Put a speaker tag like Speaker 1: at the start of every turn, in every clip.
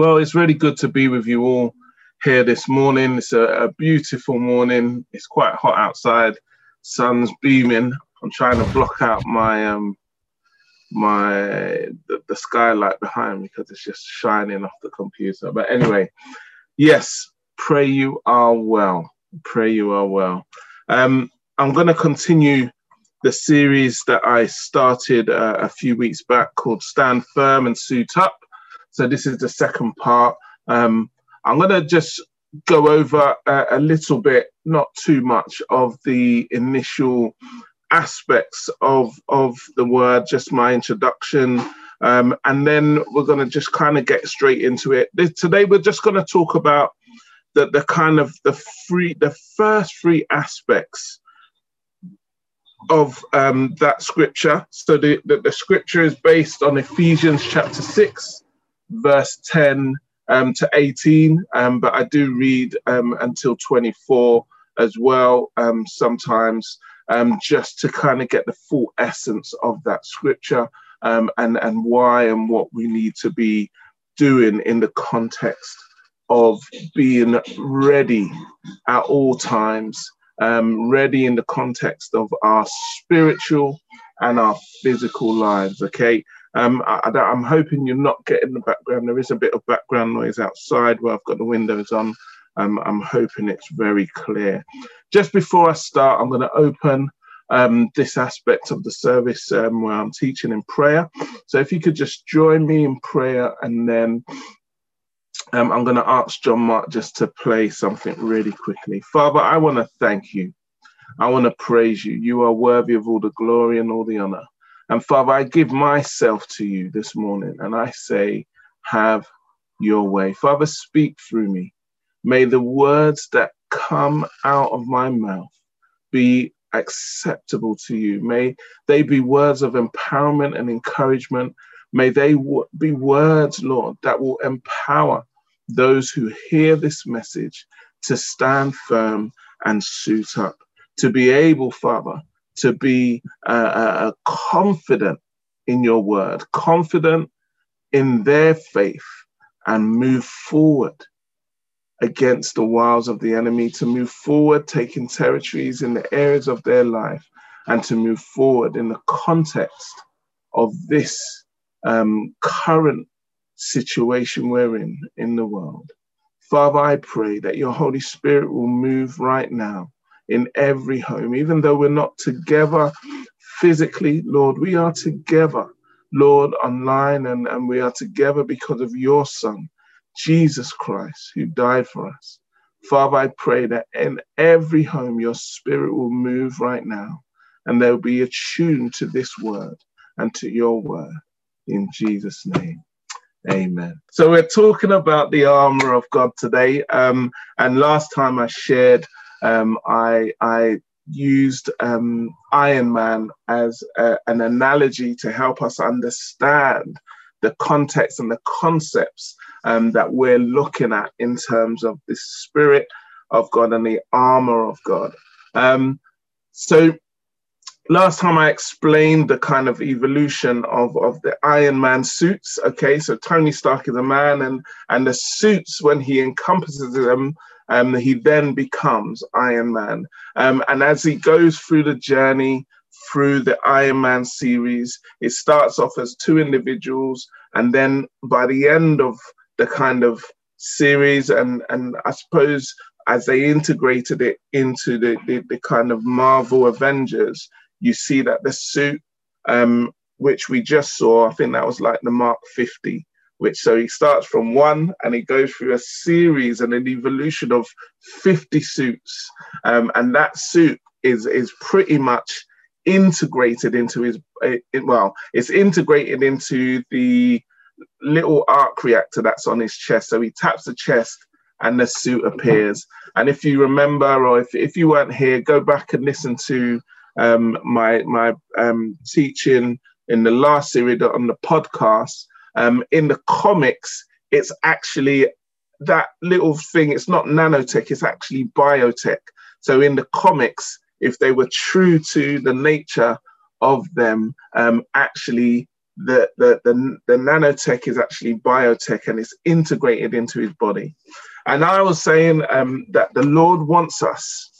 Speaker 1: Well, it's really good to be with you all here this morning. It's a, a beautiful morning. It's quite hot outside. Sun's beaming. I'm trying to block out my um my the, the skylight behind me because it's just shining off the computer. But anyway, yes, pray you are well. Pray you are well. Um, I'm going to continue the series that I started uh, a few weeks back called Stand Firm and Suit Up. So this is the second part. Um, I'm going to just go over a, a, little bit, not too much, of the initial aspects of of the word, just my introduction, um, and then we're going to just kind of get straight into it. Today we're just going to talk about the the kind of the free the first three aspects of um, that scripture. So the, the, the scripture is based on Ephesians chapter six verse 10 um, to 18, um, but I do read um, until 24 as well um, sometimes, um, just to kind of get the full essence of that scripture um, and, and why and what we need to be doing in the context of being ready at all times, ready in the context of our spiritual and our physical lives. Okay. Um, I, am hoping you're not getting the background. There is a bit of background noise outside where I've got the windows on. Um, I'm hoping it's very clear. Just before I start, I'm going to open um, this aspect of the service um, where I'm teaching in prayer. So if you could just join me in prayer and then um, I'm going to ask John Mark just to play something really quickly. Father, I want to thank you. I want to praise you. You are worthy of all the glory and all the honor. And Father, I give myself to you this morning and I say, have your way. Father, speak through me. May the words that come out of my mouth be acceptable to you. May they be words of empowerment and encouragement. May they be words, Lord, that will empower those who hear this message to stand firm and suit up, to be able, Father, to be uh, uh, confident in your word, confident in their faith, and move forward against the wiles of the enemy, to move forward, taking territories in the areas of their life, and to move forward in the context of this um, current situation we're in in the world. Father, I pray that your Holy Spirit will move right now in every home, even though we're not together physically, Lord, we are together, Lord, online, and, and we are together because of your Son, Jesus Christ, who died for us. Father, I pray that in every home your spirit will move right now and they'll be attuned to this word and to your word in Jesus' name. Amen. So we're talking about the armor of God today. Um, and last time I shared um, I, I used um, Iron Man as a, an analogy to help us understand the context and the concepts um, that we're looking at in terms of the Spirit of God and the armor of God. Um, so, last time I explained the kind of evolution of, of the Iron Man suits. Okay, so Tony Stark is a man, and and the suits when he encompasses them um, he then becomes Iron Man. Um, and as he goes through the journey through the Iron Man series, it starts off as two individuals, and then by the end of the kind of series, and and I suppose as they integrated it into the, the, the kind of Marvel Avengers, you see that the suit, um, which we just saw, I think that was like the Mark 50, which so he starts from one and he goes through a series and an evolution of 50 suits. Um, and that suit is is pretty much integrated into his it, well it's integrated into the little arc reactor that's on his chest. So he taps the chest and the suit appears. And if you remember or if, if you weren't here go back and listen to um, my my um, teaching in the last series on the podcast um, in the comics, it's actually that little thing. It's not nanotech. It's actually biotech. So in the comics, if they were true to the nature of them, um, actually the, the, the, the nanotech is actually biotech and it's integrated into his body. And I was saying um, that the Lord wants us,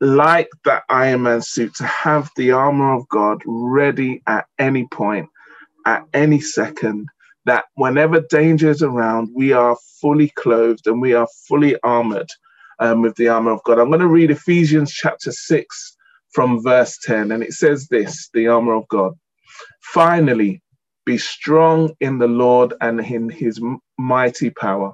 Speaker 1: like that Iron Man suit, to have the armor of God ready at any point, at any second, that whenever danger is around, we are fully clothed and we are fully armored um, with the armor of God. I'm going to read Ephesians chapter 6 from verse 10, and it says this the armor of God. Finally, be strong in the Lord and in his mighty power.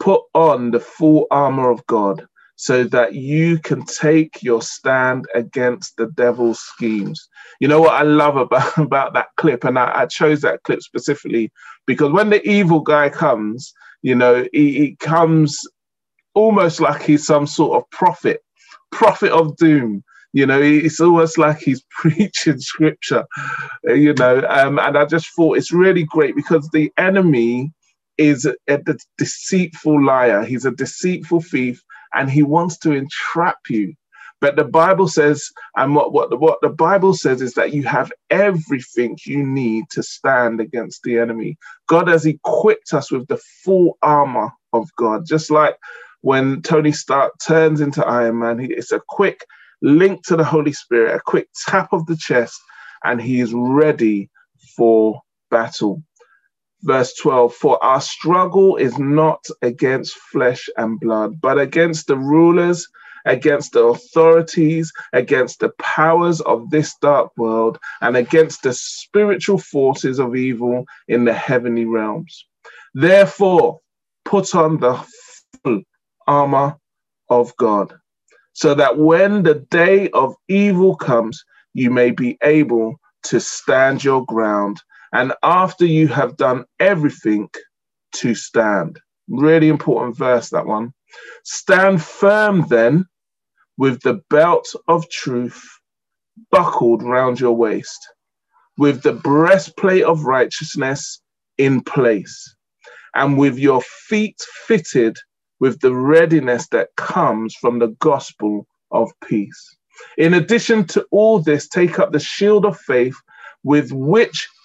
Speaker 1: Put on the full armor of God so that you can take your stand against the devil's schemes. You know what I love about, about that clip, and I, I chose that clip specifically because when the evil guy comes, you know, he, he comes almost like he's some sort of prophet, prophet of doom you know, it's almost like he's preaching scripture, you know. Um, and I just thought it's really great because the enemy is a, a deceitful liar, he's a deceitful thief, and he wants to entrap you. But the Bible says, and what, what, what the Bible says is that you have everything you need to stand against the enemy. God has equipped us with the full armor of God, just like when Tony Stark turns into Iron Man, it's a quick link to the Holy Spirit, a quick tap of the chest, and he is ready for battle. Verse 12 For our struggle is not against flesh and blood, but against the rulers, against the authorities, against the powers of this dark world, and against the spiritual forces of evil in the heavenly realms. Therefore, put on the full armor of God so that when the day of evil comes, you may be able to stand your ground. And after you have done everything, to stand. Really important verse, that one. Stand firm then with the belt of truth buckled round your waist, with the breastplate of righteousness in place, and with your feet fitted with the readiness that comes from the gospel of peace. In addition to all this, take up the shield of faith with which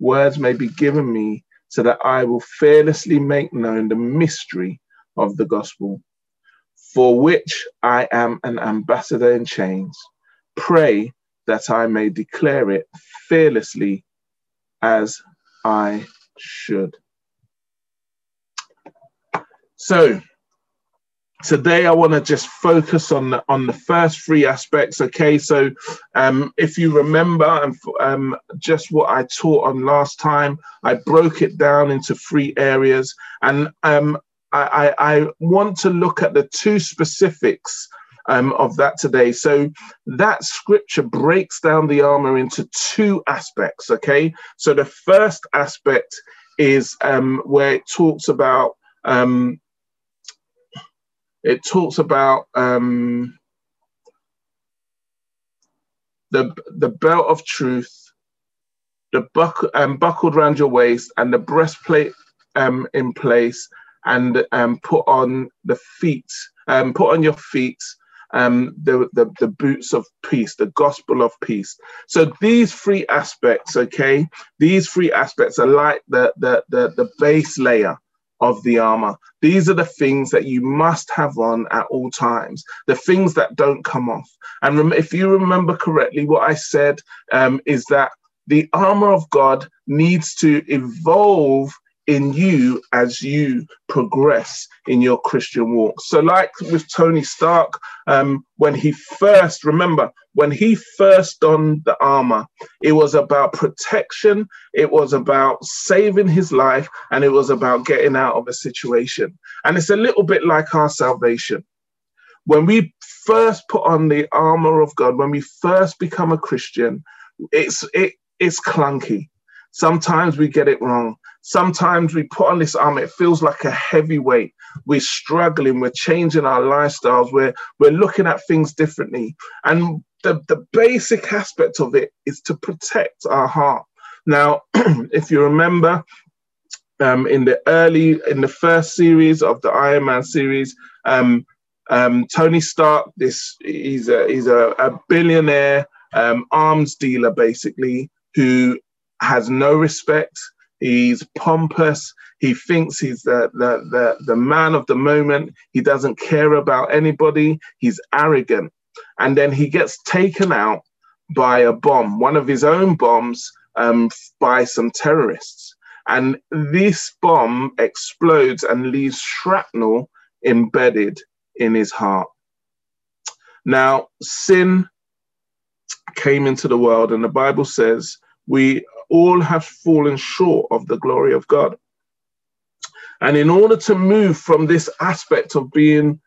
Speaker 1: words may be given me so that I will fearlessly make known the mystery of the gospel, for which I am an ambassador in chains. Pray that I may declare it fearlessly as I should. So, today I want to just focus on the, on the first three aspects. Okay, so um, if you remember, um, um, just what I taught on last time, I broke it down into three areas, and um, I, I, I, want to look at the two specifics. Um, of that today. So that scripture breaks down the armor into two aspects. Okay. So the first aspect is um, where it talks about um, it talks about um, the the belt of truth, the buck um, buckled around your waist, and the breastplate um, in place, and um, put on the feet, um, put on your feet um, the, the, the boots of peace, the gospel of peace. So these three aspects, okay, these three aspects are like the the the, the base layer of the armor. These are the things that you must have on at all times, the things that don't come off. And rem- if you remember correctly, what I said um, is that the armor of God needs to evolve in you as you progress in your Christian walk. So, like with Tony Stark, um, when he first, remember, when he first donned the armor, it was about protection, it was about saving his life, and it was about getting out of a situation. And it's a little bit like our salvation. When we first put on the armor of God, when we first become a Christian, it's it, it's clunky Sometimes we get it wrong. Sometimes we put on this armor, it feels like a heavy weight. We're struggling, we're changing our lifestyles, we're, we're looking at things differently. And the, the basic aspect of it is to protect our heart. Now, if you remember, um, in the early, in the first series of the Iron Man series, um, um, Tony Stark, this he's a he's a, a billionaire um, arms dealer basically who has no respect He's pompous. He thinks he's the, the, the, the man of the moment. He doesn't care about anybody. He's arrogant. And then he gets taken out by a bomb, one of his own bombs, um, by some terrorists. And this bomb explodes and leaves shrapnel embedded in his heart. Now, sin came into the world, and the Bible says we all have fallen short of the glory of God. And in order to move from this aspect of being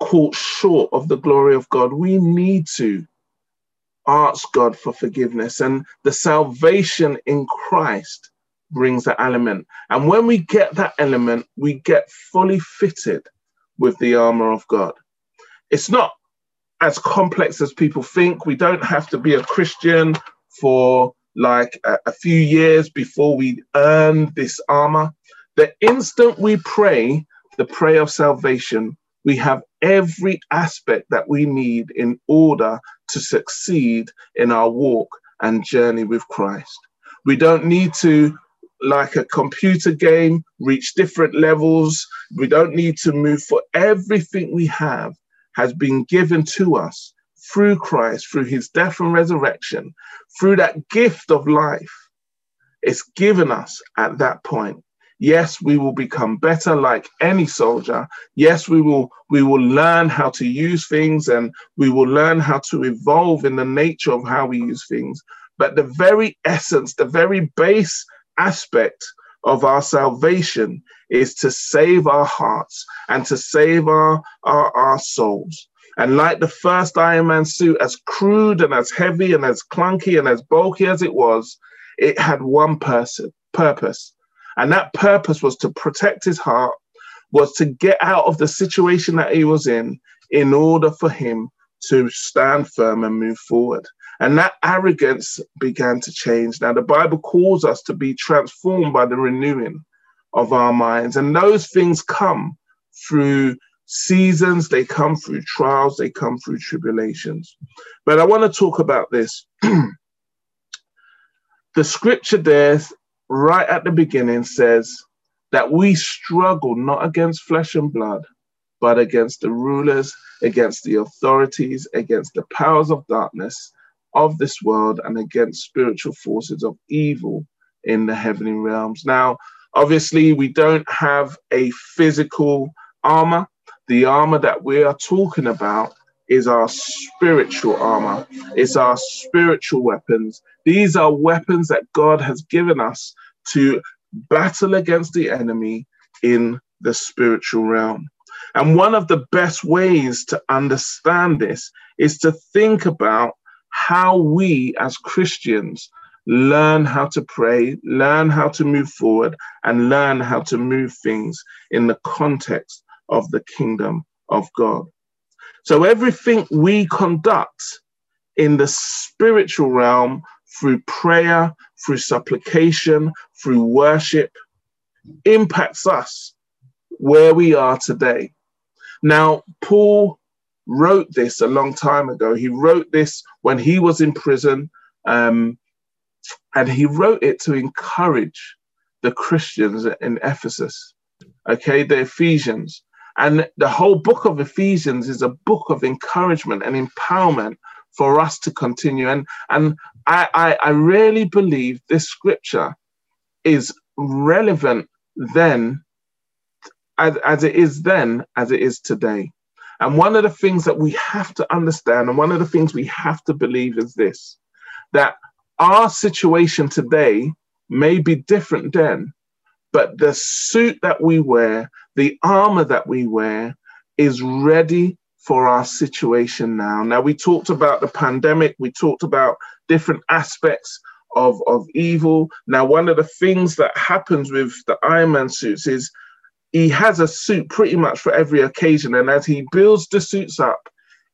Speaker 1: caught short of the glory of God, we need to ask God for forgiveness. And the salvation in Christ brings that element. And when we get that element, we get fully fitted with the armor of God. It's not as complex as people think. We don't have to be a Christian for like a, a few years before we earn this armor. The instant we pray the prayer of salvation, we have every aspect that we need in order to succeed in our walk and journey with Christ. We don't need to, like a computer game, reach different levels. We don't need to move for everything we have has been given to us through Christ, through his death and resurrection, through that gift of life. It's given us at that point. Yes, we will become better like any soldier. Yes, we will we will learn how to use things and we will learn how to evolve in the nature of how we use things. But the very essence, the very base aspect of our salvation is to save our hearts and to save our, our, our souls. And like the first Iron Man suit, as crude and as heavy and as clunky and as bulky as it was, it had one person purpose. And that purpose was to protect his heart, was to get out of the situation that he was in in order for him to stand firm and move forward. And that arrogance began to change. Now, the Bible calls us to be transformed by the renewing of our minds. And those things come through seasons, they come through trials, they come through tribulations. But I want to talk about this. the scripture there, right at the beginning, says that we struggle not against flesh and blood, but against the rulers, against the authorities, against the powers of darkness of this world and against spiritual forces of evil in the heavenly realms. Now, obviously, we don't have a physical armor. The armor that we are talking about is our spiritual armor, it's our spiritual weapons. These are weapons that God has given us to battle against the enemy in the spiritual realm. And one of the best ways to understand this is to think about how we as Christians learn how to pray, learn how to move forward, and learn how to move things in the context of the kingdom of God. So everything we conduct in the spiritual realm through prayer, through supplication, through worship impacts us where we are today. Now, Paul wrote this a long time ago. He wrote this when he was in prison, um, and he wrote it to encourage the Christians in Ephesus, okay, the Ephesians. And the whole book of Ephesians is a book of encouragement and empowerment for us to continue. And, and I, I, I really believe this scripture is relevant then as, as it is then as it is today. And one of the things that we have to understand, and one of the things we have to believe is this that our situation today may be different then, but the suit that we wear, the armor that we wear, is ready for our situation now. Now, we talked about the pandemic, we talked about different aspects of, of evil. Now, one of the things that happens with the Iron Man suits is he has a suit pretty much for every occasion. And as he builds the suits up,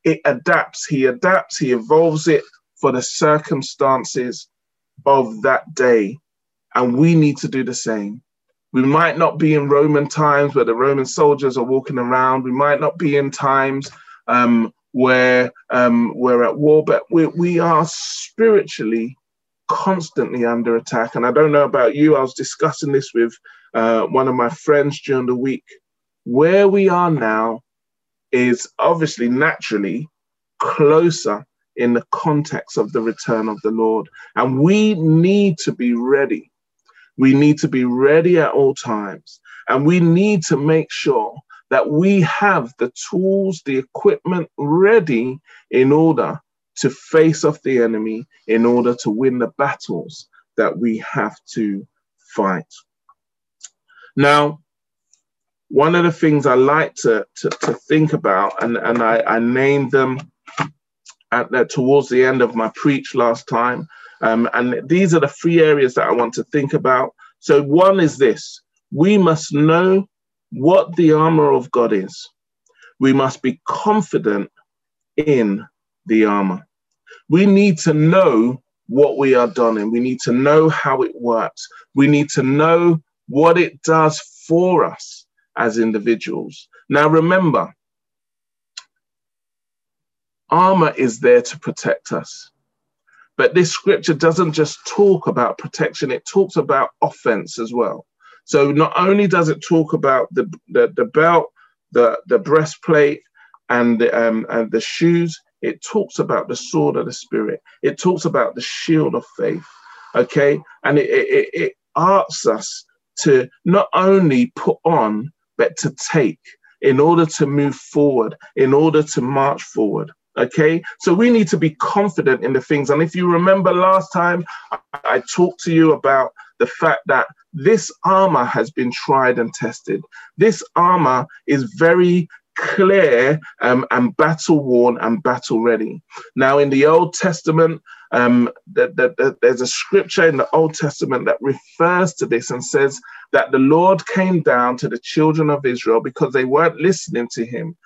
Speaker 1: it adapts, he adapts, he evolves it for the circumstances of that day. And we need to do the same. We might not be in Roman times where the Roman soldiers are walking around. We might not be in times um, where um, we're at war, but we, we are spiritually constantly under attack. And I don't know about you, I was discussing this with uh, one of my friends during the week. Where we are now is obviously naturally closer in the context of the return of the Lord. And we need to be ready. We need to be ready at all times. And we need to make sure that we have the tools, the equipment ready in order to face off the enemy, in order to win the battles that we have to fight. Now, one of the things I like to, to, to think about, and, and I, I named them at the, towards the end of my preach last time, um, and these are the three areas that I want to think about. So, one is this we must know what the armor of God is. We must be confident in the armor. We need to know what we are done We need to know how it works. We need to know what it does for us as individuals. Now, remember, armor is there to protect us. But this scripture doesn't just talk about protection, it talks about offense as well. So not only does it talk about the, the, the belt, the, the breastplate, and the, um, and the shoes, it talks about the sword of the spirit. It talks about the shield of faith. Okay. And it, it, it asks us to not only put on, but to take in order to move forward, in order to march forward. Okay, so we need to be confident in the things. And if you remember last time, I talked to you about the fact that this armor has been tried and tested. This armor is very clear um, and battle worn and battle ready. Now, in the Old Testament, um, that, that, that there's a scripture in the Old Testament that refers to this and says that the Lord came down to the children of Israel because they weren't listening to him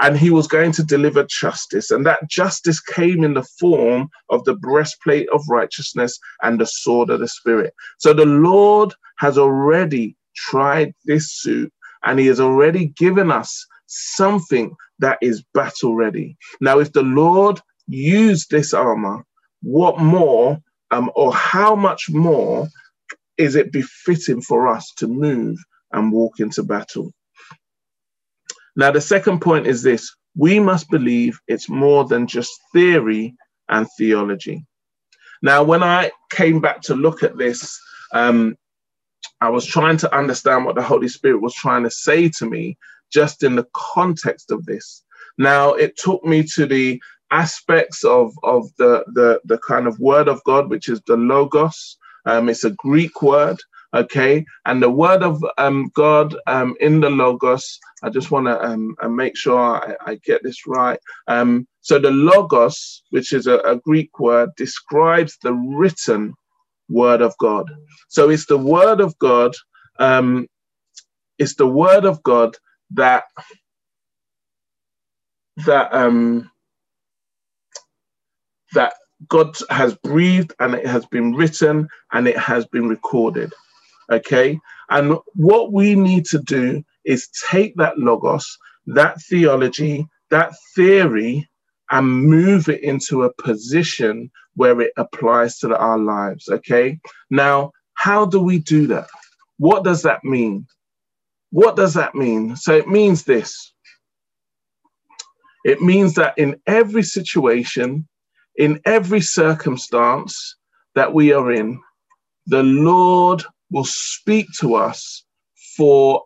Speaker 1: and he was going to deliver justice. And that justice came in the form of the breastplate of righteousness and the sword of the Spirit. So the Lord has already tried this suit and he has already given us something that is battle ready. Now, if the Lord used this armor, what more um, or how much more is it befitting for us to move and walk into battle? Now, the second point is this we must believe it's more than just theory and theology. Now, when I came back to look at this, um, I was trying to understand what the Holy Spirit was trying to say to me just in the context of this. Now, it took me to the aspects of, of the, the, the kind of word of God, which is the Logos. Um, it's a Greek word, okay? And the word of um, God um, in the Logos, I just want to um, uh, make sure I, I, get this right. Um, so the Logos, which is a, a Greek word, describes the written word of God. So it's the word of God. Um, it's the word of God that that um that God has breathed and it has been written and it has been recorded. Okay. And what we need to do is take that logos, that theology, that theory, and move it into a position where it applies to our lives. Okay. Now, how do we do that? What does that mean? What does that mean? So it means this it means that in every situation, in every circumstance that we are in, the Lord will speak to us for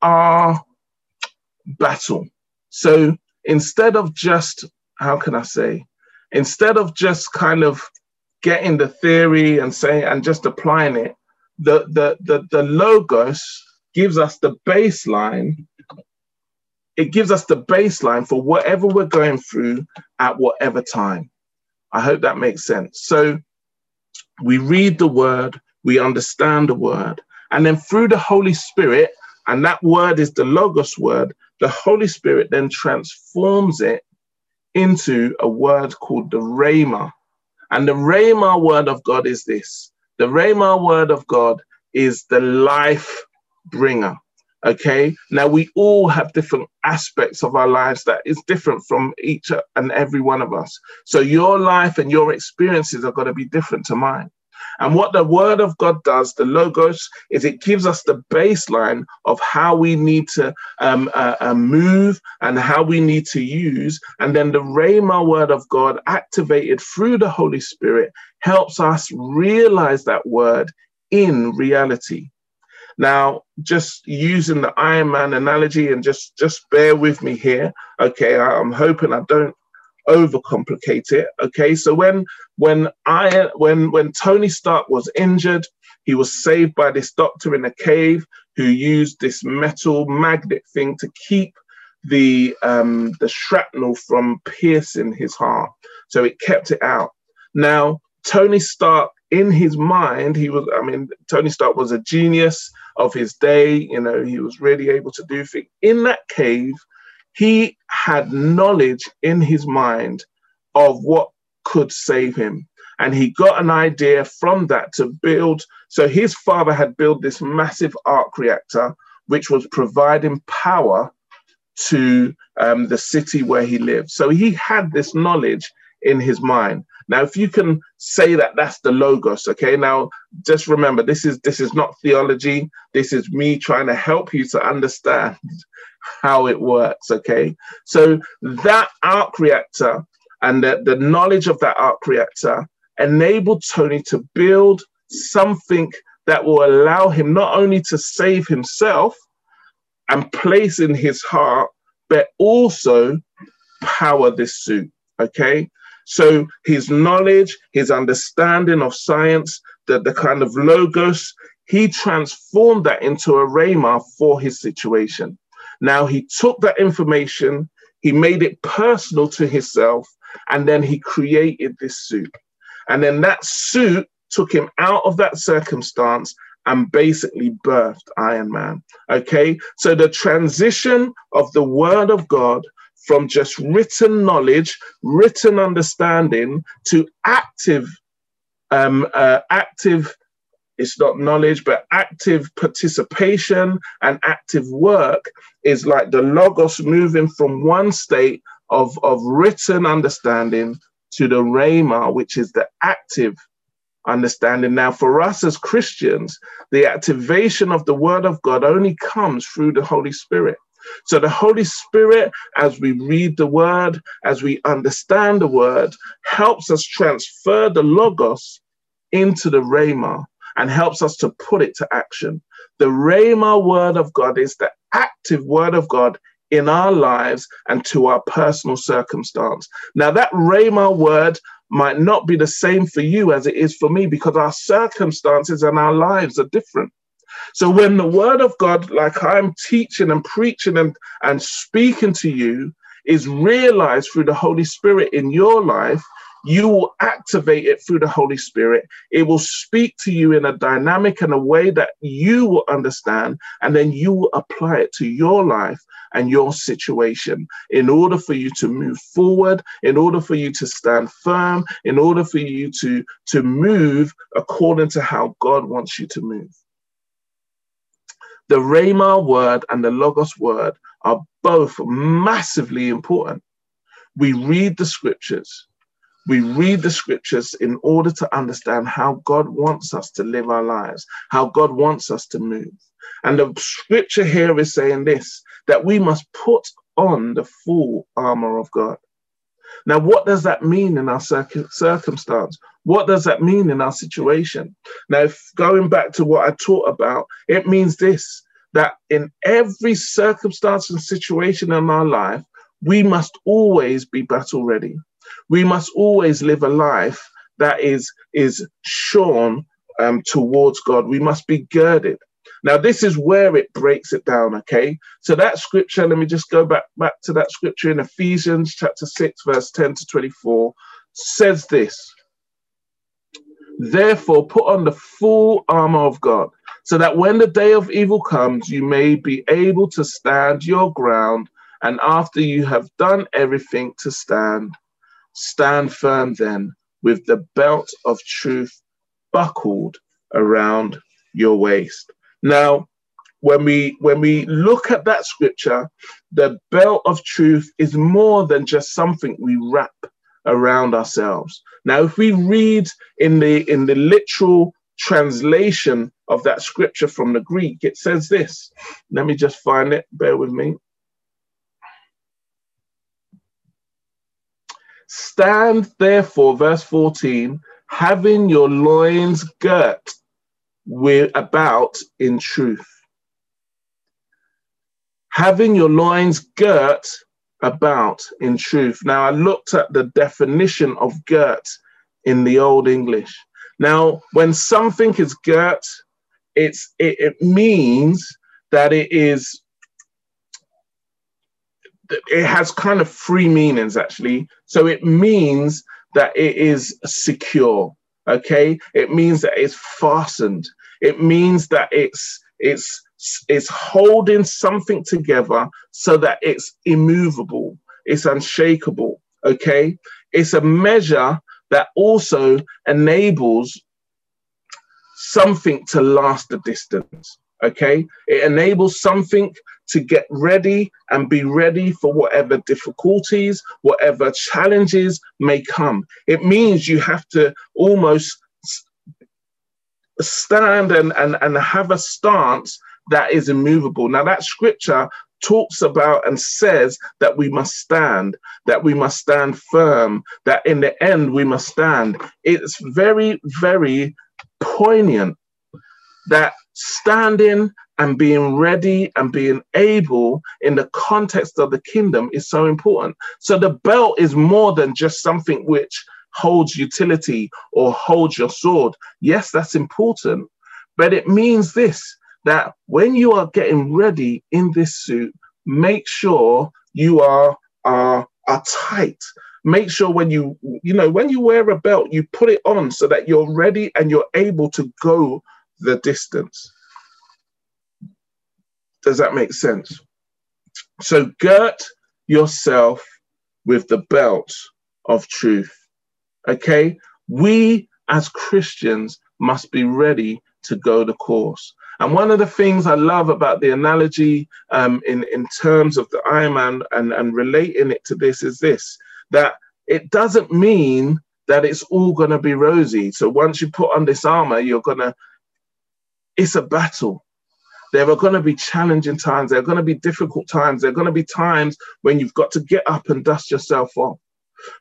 Speaker 1: our battle. So instead of just, how can I say, instead of just kind of getting the theory and saying and just applying it, the the the, the logos gives us the baseline it gives us the baseline for whatever we're going through at whatever time. I hope that makes sense. So we read the word, we understand the word, and then through the Holy Spirit, and that word is the Logos word, the Holy Spirit then transforms it into a word called the Rhema. And the Rhema word of God is this the Rhema word of God is the life bringer. Okay. Now we all have different aspects of our lives that is different from each and every one of us. So your life and your experiences are going to be different to mine. And what the word of God does, the logos, is it gives us the baseline of how we need to um, uh, uh, move and how we need to use. And then the Rhema word of God, activated through the Holy Spirit, helps us realize that word in reality. Now, just using the Iron Man analogy, and just just bear with me here. Okay, I'm hoping I don't overcomplicate it. Okay, so when when I when when Tony Stark was injured, he was saved by this doctor in a cave who used this metal magnet thing to keep the um, the shrapnel from piercing his heart. So it kept it out. Now Tony Stark, in his mind, he was. I mean, Tony Stark was a genius of his day. You know, he was really able to do things in that cave he had knowledge in his mind of what could save him. And he got an idea from that to build. So his father had built this massive arc reactor, which was providing power to um, the city where he lived. So he had this knowledge in his mind. Now, if you can say that that's the logos, okay. Now, just remember, this is this is not theology. This is me trying to help you to understand how it works. Okay. So that arc reactor and the, the knowledge of that arc reactor enabled Tony to build something that will allow him not only to save himself and place in his heart, but also power this suit. Okay. So his knowledge, his understanding of science, the, the kind of logos, he transformed that into a rhema for his situation. Now he took that information, he made it personal to himself, and then he created this suit. And then that suit took him out of that circumstance and basically birthed Iron Man. Okay, so the transition of the Word of God from just written knowledge, written understanding to active, um, uh, active it's not knowledge, but active participation and active work is like the logos moving from one state of, of written understanding to the rhema, which is the active understanding. Now, for us as Christians, the activation of the word of God only comes through the Holy Spirit. So, the Holy Spirit, as we read the word, as we understand the word, helps us transfer the logos into the rhema and helps us to put it to action. The Rhema word of God is the active word of God in our lives and to our personal circumstance. Now, that Rhema word might not be the same for you as it is for me because our circumstances and our lives are different. So when the word of God, like I'm teaching and preaching and, and speaking to you, is realized through the Holy Spirit in your life, you will activate it through the Holy Spirit. It will speak to you in a dynamic and a way that you will understand, and then you will apply it to your life and your situation in order for you to move forward, in order for you to stand firm, in order for you to, to move according to how God wants you to move. The Rhema word and the Logos word are both massively important. We read the scriptures, we read the scriptures in order to understand how God wants us to live our lives, how God wants us to move. And the scripture here is saying this that we must put on the full armor of God. Now, what does that mean in our circumstance? What does that mean in our situation? Now, going back to what I taught about, it means this that in every circumstance and situation in our life, we must always be battle ready we must always live a life that is is shorn um, towards God. We must be girded. Now, this is where it breaks it down, okay? So that scripture, let me just go back, back to that scripture in Ephesians chapter 6, verse 10 to 24, says this. Therefore, put on the full armor of God, so that when the day of evil comes, you may be able to stand your ground. And after you have done everything to stand, stand firm then with the belt of truth buckled around your waist. Now, when we when we look at that scripture, the belt of truth is more than just something we wrap around ourselves. Now, if we read in the in the literal translation of that scripture from the Greek, it says this. Let me just find it. Bear with me. Stand therefore, verse 14, having your loins girt with about in truth. Having your loins girt about in truth. Now, I looked at the definition of girt in the Old English. Now, when something is girt, it's it, it means that it is it has kind of three meanings actually. So it means that it is secure. Okay, it means that it's fastened. It means that it's it's it's holding something together so that it's immovable, it's unshakable. Okay, it's a measure that also enables something to last a distance. Okay, it enables something to get ready and be ready for whatever difficulties, whatever challenges may come. It means you have to almost stand and, and, and have a stance that is immovable. Now, that scripture talks about and says that we must stand, that we must stand firm, that in the end we must stand. It's very, very poignant that standing and being ready and being able in the context of the kingdom is so important. So the belt is more than just something which holds utility or holds your sword. Yes, that's important, but it means this that when you are getting ready in this suit, make sure you are are, are tight. Make sure when you you know when you wear a belt, you put it on so that you're ready and you're able to go the distance. Does that make sense? So girt yourself with the belt of truth. Okay? We as Christians must be ready to go the course. And one of the things I love about the analogy um, in, in terms of the Ironman and, and relating it to this is this that it doesn't mean that it's all going to be rosy. So once you put on this armor, you're going to, it's a battle. There are going to be challenging times. There are going to be difficult times. There are going to be times when you've got to get up and dust yourself off.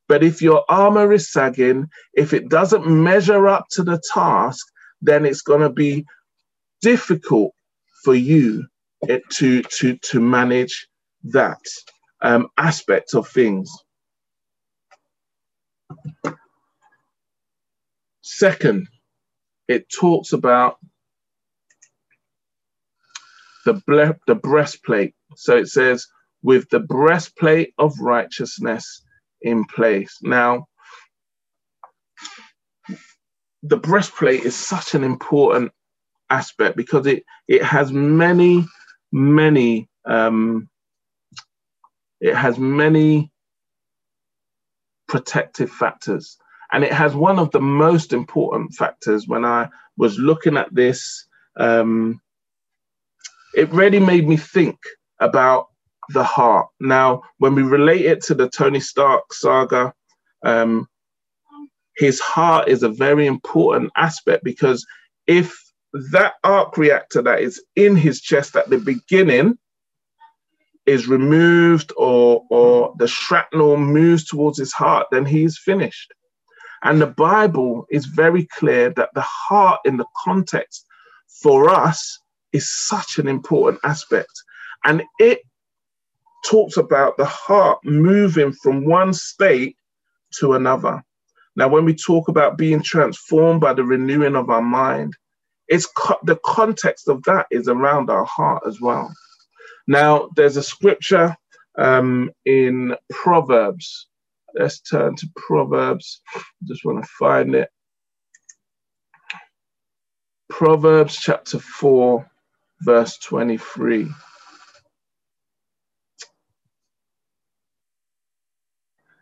Speaker 1: But if your armor is sagging, if it doesn't measure up to the task, then it's going to be difficult for you to, to, to manage that um, aspect of things. Second, it talks about the, ble- the breastplate. So it says, with the breastplate of righteousness in place. Now, the breastplate is such an important aspect because it it has many many um, it has many protective factors and it has one of the most important factors when i was looking at this um, it really made me think about the heart. Now, when we relate it to the Tony Stark saga, um, his heart is a very important aspect because if that arc reactor that is in his chest at the beginning is removed or, or the shrapnel moves towards his heart, then he is finished. And the Bible is very clear that the heart, in the context for us, is such an important aspect. And it talks about the heart moving from one state to another. Now, when we talk about being transformed by the renewing of our mind, it's co- the context of that is around our heart as well. Now, there's a scripture um, in Proverbs. Let's turn to Proverbs. Just want to find it. Proverbs chapter 4, verse 23.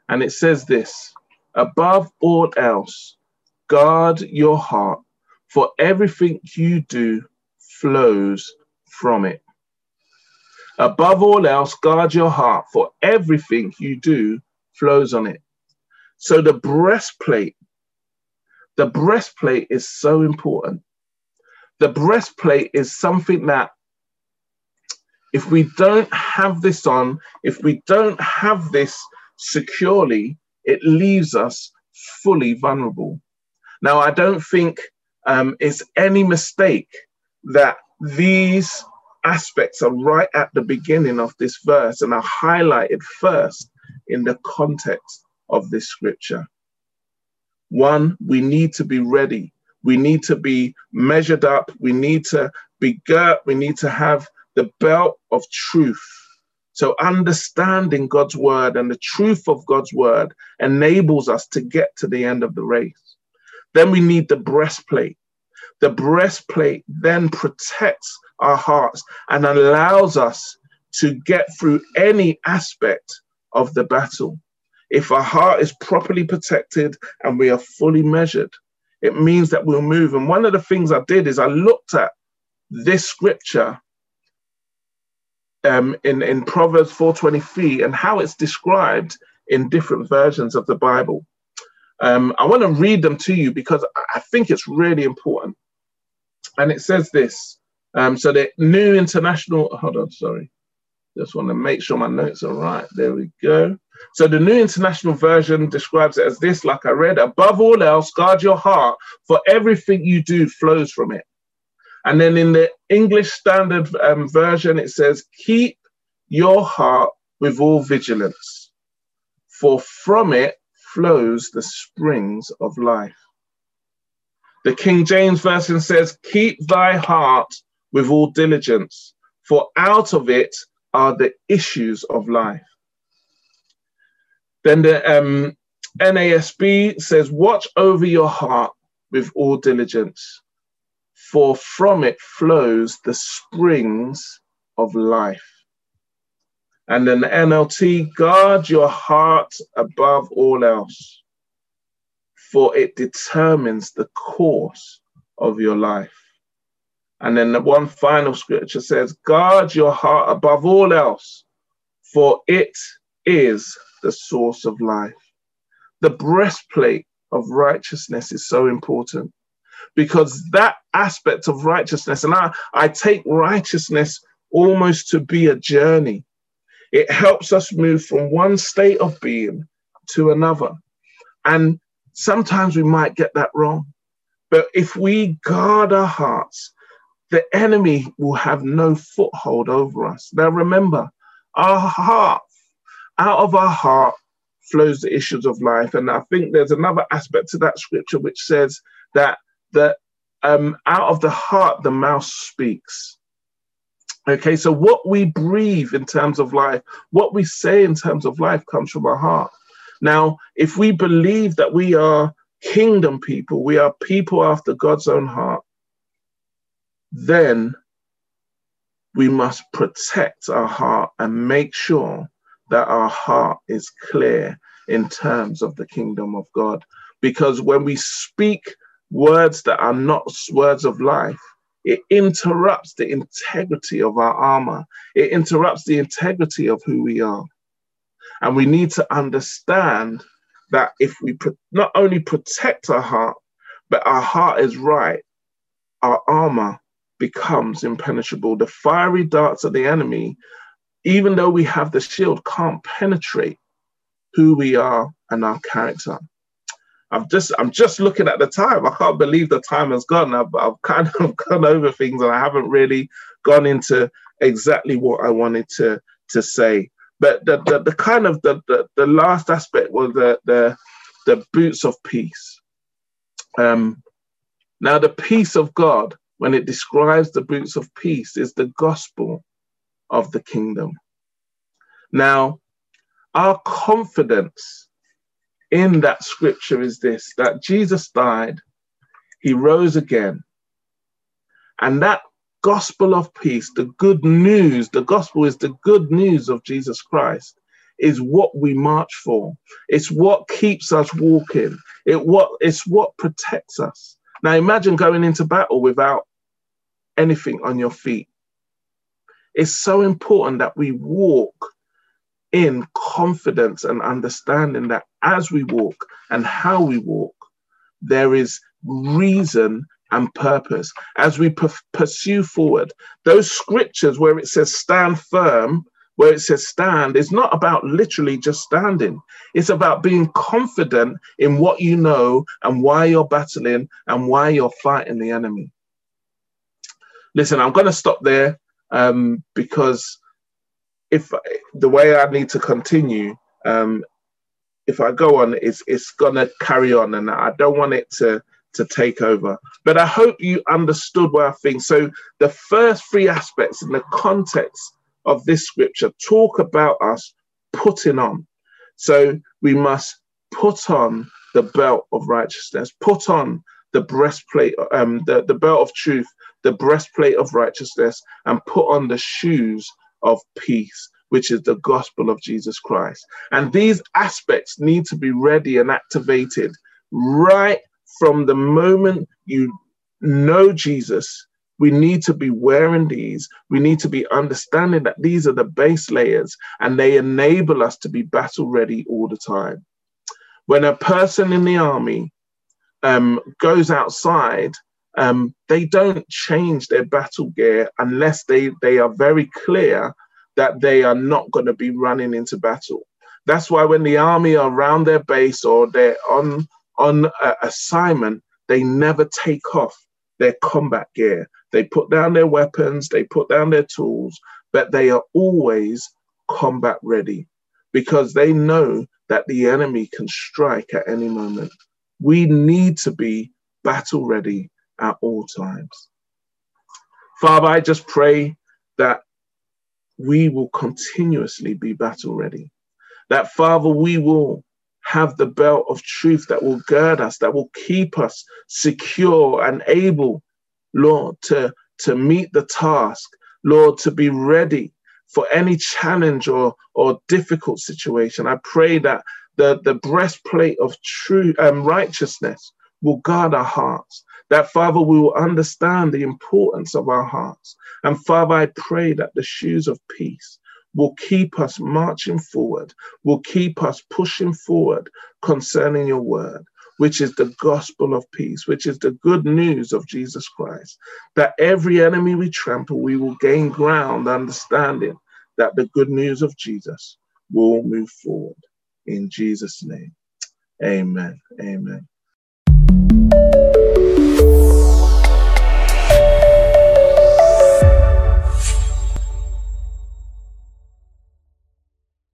Speaker 1: And it says this above all else, guard your heart, for everything you do flows from it. Above all else, guard your heart, for everything you do flows on it. So the breastplate, the breastplate is so important. The breastplate is something that if we don't have this on, if we don't have this securely, it leaves us fully vulnerable. Now, I don't think um, it's any mistake that these aspects are right at the beginning of this verse and are highlighted first in the context of this scripture. One, we need to be ready. We need to be measured up. We need to be girt. We need to have the belt of truth so, understanding God's word and the truth of God's word enables us to get to the end of the race. Then we need the breastplate. The breastplate then protects our hearts and allows us to get through any aspect of the battle. If our heart is properly protected and we are fully measured, it means that we'll move. And one of the things I did is I looked at this scripture um, in, in Proverbs 4.23 and how it's described in different versions of the Bible. Um, I want to read them to you because I think it's really important. And it says this. Um, so the New International, hold on, sorry. Just want to make sure my notes are right. There we go. So the New International Version describes it as this, like I read, above all else, guard your heart, for everything you do flows from it. And then in the English Standard um, Version, it says, Keep your heart with all vigilance, for from it flows the springs of life. The King James Version says, Keep thy heart with all diligence, for out of it are the issues of life. Then the um, NASB says, Watch over your heart with all diligence, for from it flows the springs of life. And then the NLT, guard your heart above all else, for it determines the course of your life. And then the one final scripture says, guard your heart above all else, for it is the source of life. The breastplate of righteousness is so important because that aspect of righteousness, and I, I take righteousness almost to be a journey. It helps us move from one state of being to another. And sometimes we might get that wrong. But if we guard our hearts, the enemy will have no foothold over us. Now, remember, our heart, out of our heart flows the issues of life. And I think there's another aspect to that scripture which says that that um, out of the heart the mouth speaks. Okay, so what we breathe in terms of life, what we say in terms of life comes from our heart. Now, if we believe that we are kingdom people, we are people after God's own heart, then we must protect our heart and make sure that our heart is clear in terms of the kingdom of God. Because when we speak words that are not words of life, it interrupts the integrity of our armor. It interrupts the integrity of who we are. And we need to understand that if we not only protect our heart, but our heart is right, our armor becomes impenetrable. The fiery darts of the enemy, even though we have the shield, can't penetrate who we are and our character. I've just I'm just looking at the time. I can't believe the time has gone. I've, I've kind of gone over things and I haven't really gone into exactly what I wanted to to say. But the the, the kind of the, the, the last aspect was the the the boots of peace. Um, now the peace of God when it describes the boots of peace is the gospel of the kingdom. Now, our confidence in that scripture is this that Jesus died, he rose again, and that gospel of peace, the good news, the gospel is the good news of Jesus Christ, is what we march for. It's what keeps us walking. It what it's what protects us. Now imagine going into battle without anything on your feet. It's so important that we walk in confidence and understanding that as we walk and how we walk, there is reason and purpose as we p- pursue forward. Those scriptures where it says stand firm, where it says stand, is not about literally just standing. It's about being confident in what you know and why you're battling and why you're fighting the enemy. Listen, I'm going to stop there um, because if the way I need to continue, um, if I go on, it's it's gonna carry on, and I don't want it to to take over. But I hope you understood what I think. So the first three aspects in the context of this scripture talk about us putting on. So we must put on the belt of righteousness, put on the breastplate, um, the, the belt of truth, the breastplate of righteousness, and put on the shoes of peace, which is the gospel of Jesus Christ. And these aspects need to be ready and activated right from the moment you know Jesus. We need to be wearing these. We need to be understanding that these are the base layers and they enable us to be battle ready all the time. When a person in the army um, goes outside, um, they don't change their battle gear unless they, they are very clear that they are not going to be running into battle. That's why when the army are around their base or they're on on uh, assignment, they never take off their combat gear. They put down their weapons, they put down their tools, but they are always combat ready because they know that the enemy can strike at any moment. We need to be battle ready at all times. Father, I just pray that we will continuously be battle ready. That, Father, we will have the belt of truth that will gird us, that will keep us secure and able, Lord, to, to meet the task, Lord, to be ready for any challenge or, or difficult situation. I pray that the, the breastplate of true um, righteousness will guard our hearts, that, Father, we will understand the importance of our hearts. And, Father, I pray that the shoes of peace will keep us marching forward, will keep us pushing forward concerning your word, which is the gospel of peace, which is the good news of Jesus Christ. That every enemy we trample, we will gain ground, understanding that the good news of Jesus will move forward. In Jesus' name, amen. Amen.